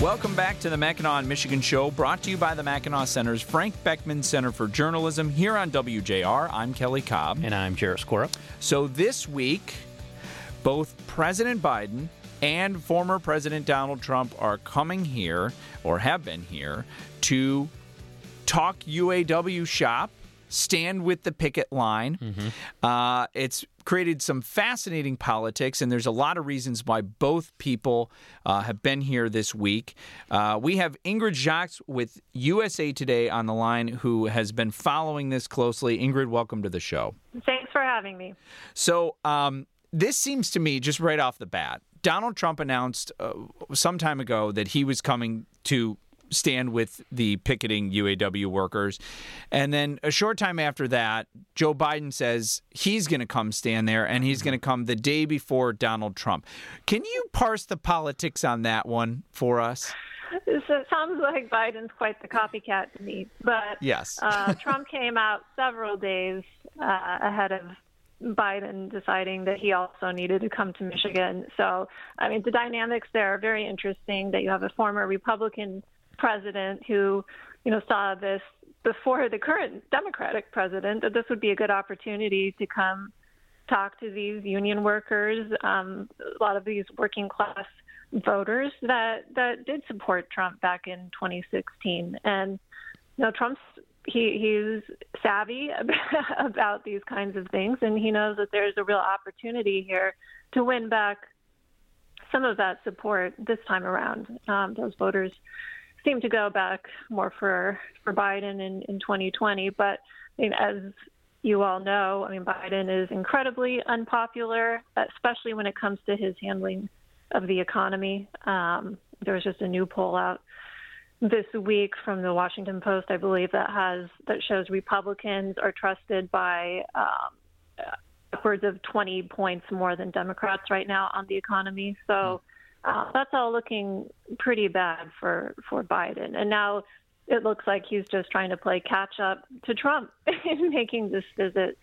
Welcome back to the Mackinac Michigan Show, brought to you by the Mackinac Center's Frank Beckman Center for Journalism here on WJR. I'm Kelly Cobb. And I'm Jarrett Skorup. So this week, both President Biden and former President Donald Trump are coming here, or have been here, to talk UAW shop, stand with the picket line. Mm-hmm. Uh, it's created some fascinating politics, and there's a lot of reasons why both people uh, have been here this week. Uh, we have Ingrid Jacques with USA Today on the line, who has been following this closely. Ingrid, welcome to the show. Thanks for having me. So, um, this seems to me, just right off the bat, Donald Trump announced uh, some time ago that he was coming to stand with the picketing UAW workers. And then a short time after that, Joe Biden says he's going to come stand there and he's going to come the day before Donald Trump. Can you parse the politics on that one for us? So it sounds like Biden's quite the copycat to me. But yes, uh, Trump came out several days uh, ahead of Biden deciding that he also needed to come to Michigan. So, I mean, the dynamics there are very interesting that you have a former Republican president who, you know, saw this before the current Democratic president that this would be a good opportunity to come talk to these union workers, um, a lot of these working class voters that that did support Trump back in 2016. And you know, Trump's he he's savvy about, these kinds of things, and he knows that there's a real opportunity here to win back some of that support this time around. Um, those voters seem to go back more for for Biden in, in 2020, but I mean, as you all know, I mean, Biden is incredibly unpopular, especially when it comes to his handling of the economy. Um, there was just a new poll out this week from the Washington Post, I believe, that has that shows Republicans are trusted by um, upwards of 20 points more than Democrats right now on the economy. So uh, that's all looking pretty bad for for Biden. And now it looks like he's just trying to play catch up to Trump in making this visit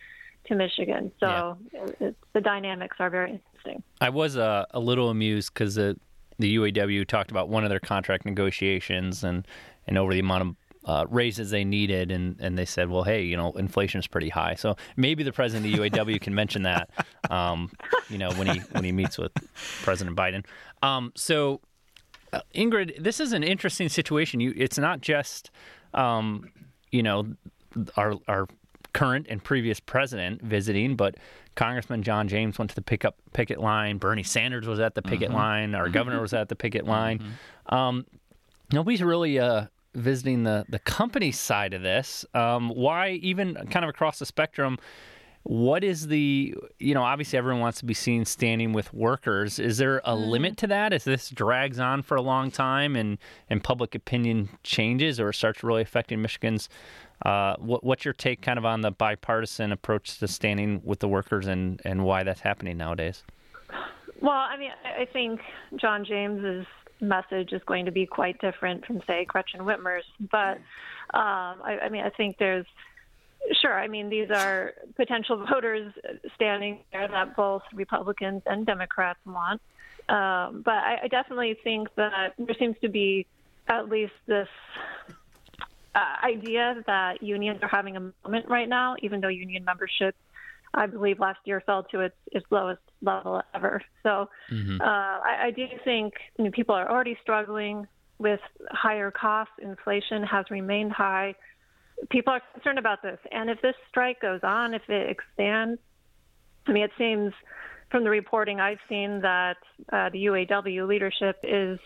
to Michigan. So yeah. it, the dynamics are very interesting. I was uh, a little amused because the the UAW talked about one of their contract negotiations and and over the amount of uh, raises they needed, and, and they said, well, hey, you know, inflation is pretty high, so maybe the president of the UAW can mention that, um, you know, when he when he meets with President Biden. Um, so, uh, Ingrid, this is an interesting situation. You, it's not just, um, you know, our our current and previous president visiting, but Congressman John James went to the pickup picket line. Bernie Sanders was at the picket mm-hmm. line. Our governor was at the picket line. Mm-hmm. Um, nobody's really uh, visiting the the company side of this. Um, why even kind of across the spectrum? What is the you know obviously everyone wants to be seen standing with workers. Is there a mm. limit to that? As this drags on for a long time and and public opinion changes or starts really affecting Michigan's uh, what, what's your take kind of on the bipartisan approach to standing with the workers and, and why that's happening nowadays? Well, I mean, I think John James's message is going to be quite different from, say, Gretchen Whitmer's. But um, I, I mean, I think there's Sure. I mean, these are potential voters standing there that both Republicans and Democrats want. Um, but I, I definitely think that there seems to be at least this uh, idea that unions are having a moment right now, even though union membership, I believe, last year fell to its, its lowest level ever. So mm-hmm. uh, I, I do think you know, people are already struggling with higher costs. Inflation has remained high. People are concerned about this. And if this strike goes on, if it expands, I mean, it seems from the reporting I've seen that uh, the UAW leadership is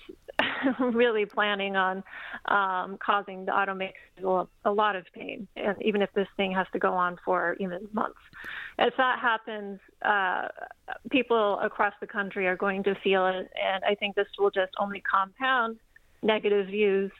really planning on um, causing the automakers a lot of pain, and even if this thing has to go on for even months. If that happens, uh, people across the country are going to feel it, and I think this will just only compound negative views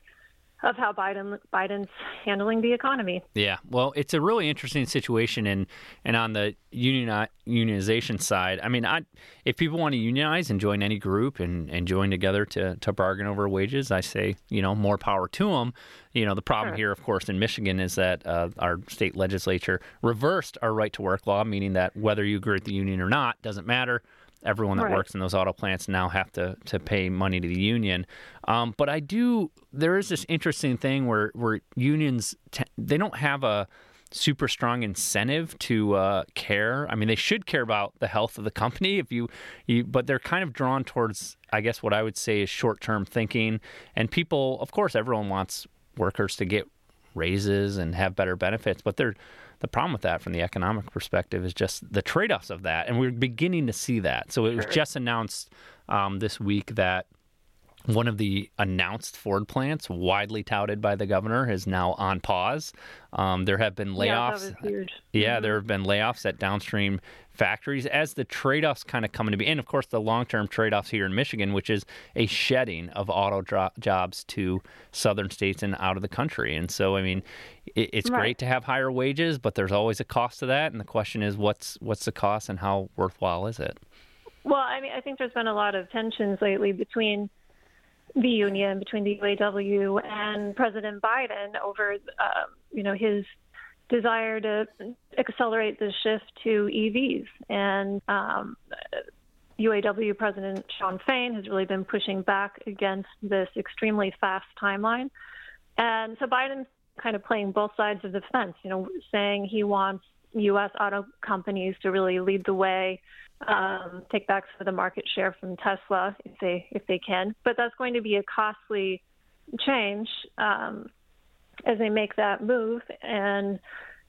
of how Biden Biden's handling the economy. Yeah, well, it's a really interesting situation, and and on the union unionization side, I mean, I, if people want to unionize and join any group and, and join together to, to bargain over wages, I say, you know, more power to them. You know, the problem Sure. here, of course, in Michigan is that uh, our state legislature reversed our right to work law, meaning that whether you agree with the union or not doesn't matter. Everyone that Right. works in those auto plants now have to, to pay money to the union. Um, but I do, there is this interesting thing where, where unions, t- they don't have a, super strong incentive to uh, care. I mean, they should care about the health of the company if you, you, but they're kind of drawn towards, I guess, what I would say is short-term thinking. And people, of course, everyone wants workers to get raises and have better benefits, but they're the problem with that from the economic perspective is just the trade-offs of that, and we're beginning to see that. So it was just announced um, this week that one of the announced Ford plants, widely touted by the governor, is now on pause. Um, there have been Yeah, layoffs. huge. Yeah, there have been layoffs at downstream factories as the trade offs kind of come into be. And of course, the long term trade offs here in Michigan, which is a shedding of auto dro- jobs to southern states and out of the country. And so, I mean, it, it's Right. great to have higher wages, but there's always a cost to that. And the question is, what's what's the cost and how worthwhile is it? Well, I mean, I think there's been a lot of tensions lately between the union, between the UAW and President Biden over, uh, you know, his desire to accelerate the shift to EVs. And um, UAW President Shawn Fain has really been pushing back against this extremely fast timeline. And so Biden's kind of playing both sides of the fence, you know, saying he wants U.S. auto companies to really lead the way, um, take back some of the market share from Tesla if they if they can. But that's going to be a costly change um, as they make that move. And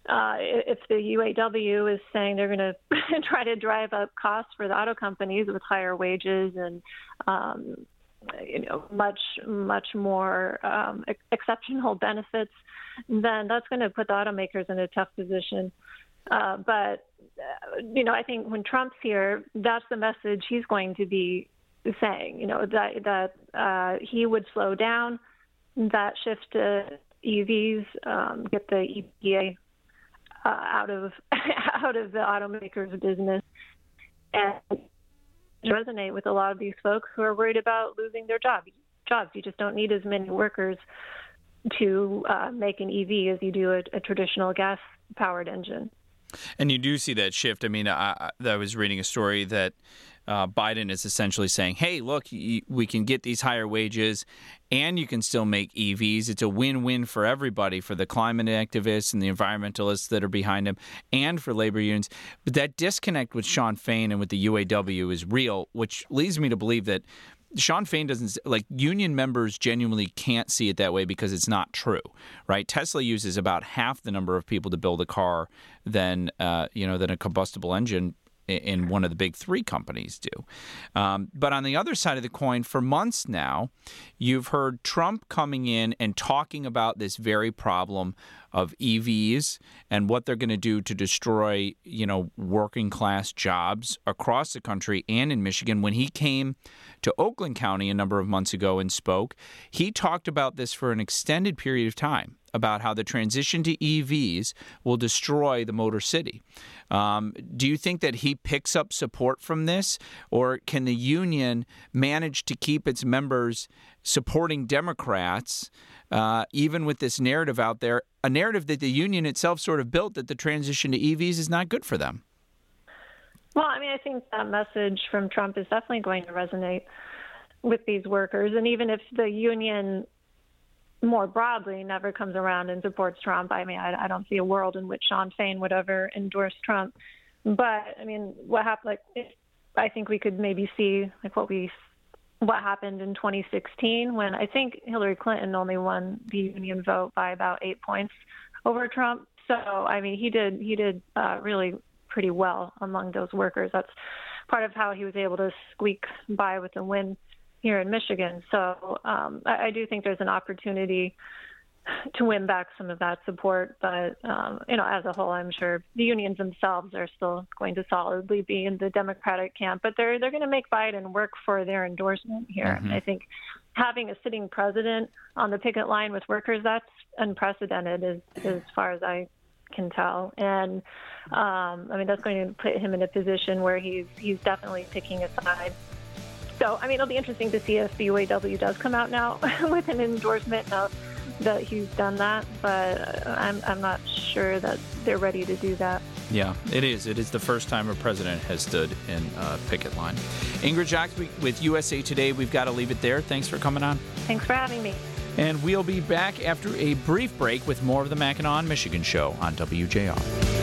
uh, if the UAW is saying they're going to try to drive up costs for the auto companies with higher wages and um, you know much much more um, exceptional benefits, then that's going to put the automakers in a tough position. Uh, but uh, you know, I think when Trump's here, that's the message he's going to be saying. You know that that uh, he would slow down that shift to EVs, um, get the EPA uh, out of out of the automakers' business, and resonate with a lot of these folks who are worried about losing their job. Jobs. You just don't need as many workers to uh, make an EV as you do a, a traditional gas-powered engine. And you do see that shift. I mean, I, I I was reading a story that uh, Biden is essentially saying, "Hey, look, we can get these higher wages, and you can still make EVs. It's a win-win for everybody, for the climate activists and the environmentalists that are behind him, and for labor unions." But that disconnect with Shawn Fain and with the UAW is real, which leads me to believe that Shawn Fain doesn't like union members genuinely can't see it that way because it's not true, right? Tesla uses about half the number of people to build a car than uh, you know than a combustible engine in one of the big three companies do. Um, but on the other side of the coin, for months now, you've heard Trump coming in and talking about this very problem of EVs and what they're going to do to destroy, you know, working class jobs across the country and in Michigan. When he came to Oakland County a number of months ago and spoke, he talked about this for an extended period of time about how the transition to EVs will destroy the Motor City. Um, do you think that he picks up support from this, or can the union manage to keep its members supporting Democrats, uh, even with this narrative out there, a narrative that the union itself sort of built that the transition to EVs is not good for them? Well, I mean, I think that message from Trump is definitely going to resonate with these workers. And even if the union more broadly never comes around and supports Trump, I mean, I, I don't see a world in which Shawn Fain would ever endorse Trump. But I mean, what happened? Like, I think we could maybe see like what we what happened in 2016 when I think Hillary Clinton only won the union vote by about eight points over Trump. So I mean, he did he did uh, really pretty well among those workers. That's part of how he was able to squeak by with a win here in Michigan. So um, I, I do think there's an opportunity to win back some of that support. But um, you know, as a whole, I'm sure the unions themselves are still going to solidly be in the Democratic camp. But they're they're going to make Biden work for their endorsement here. Mhm. I think having a sitting president on the picket line with workers that's unprecedented as as far as I can tell. And um, I mean, that's going to put him in a position where he's he's definitely picking a side. So, I mean, it'll be interesting to see if the UAW does come out now with an endorsement now that he's done that, but I'm, I'm not sure that they're ready to do that. Yeah, it is. It is the first time a president has stood in a picket line. Ingrid Jacques with USA Today. We've got to leave it there. Thanks for coming on. Thanks for having me. And we'll be back after a brief break with more of the Mackinac, Michigan show on WJR.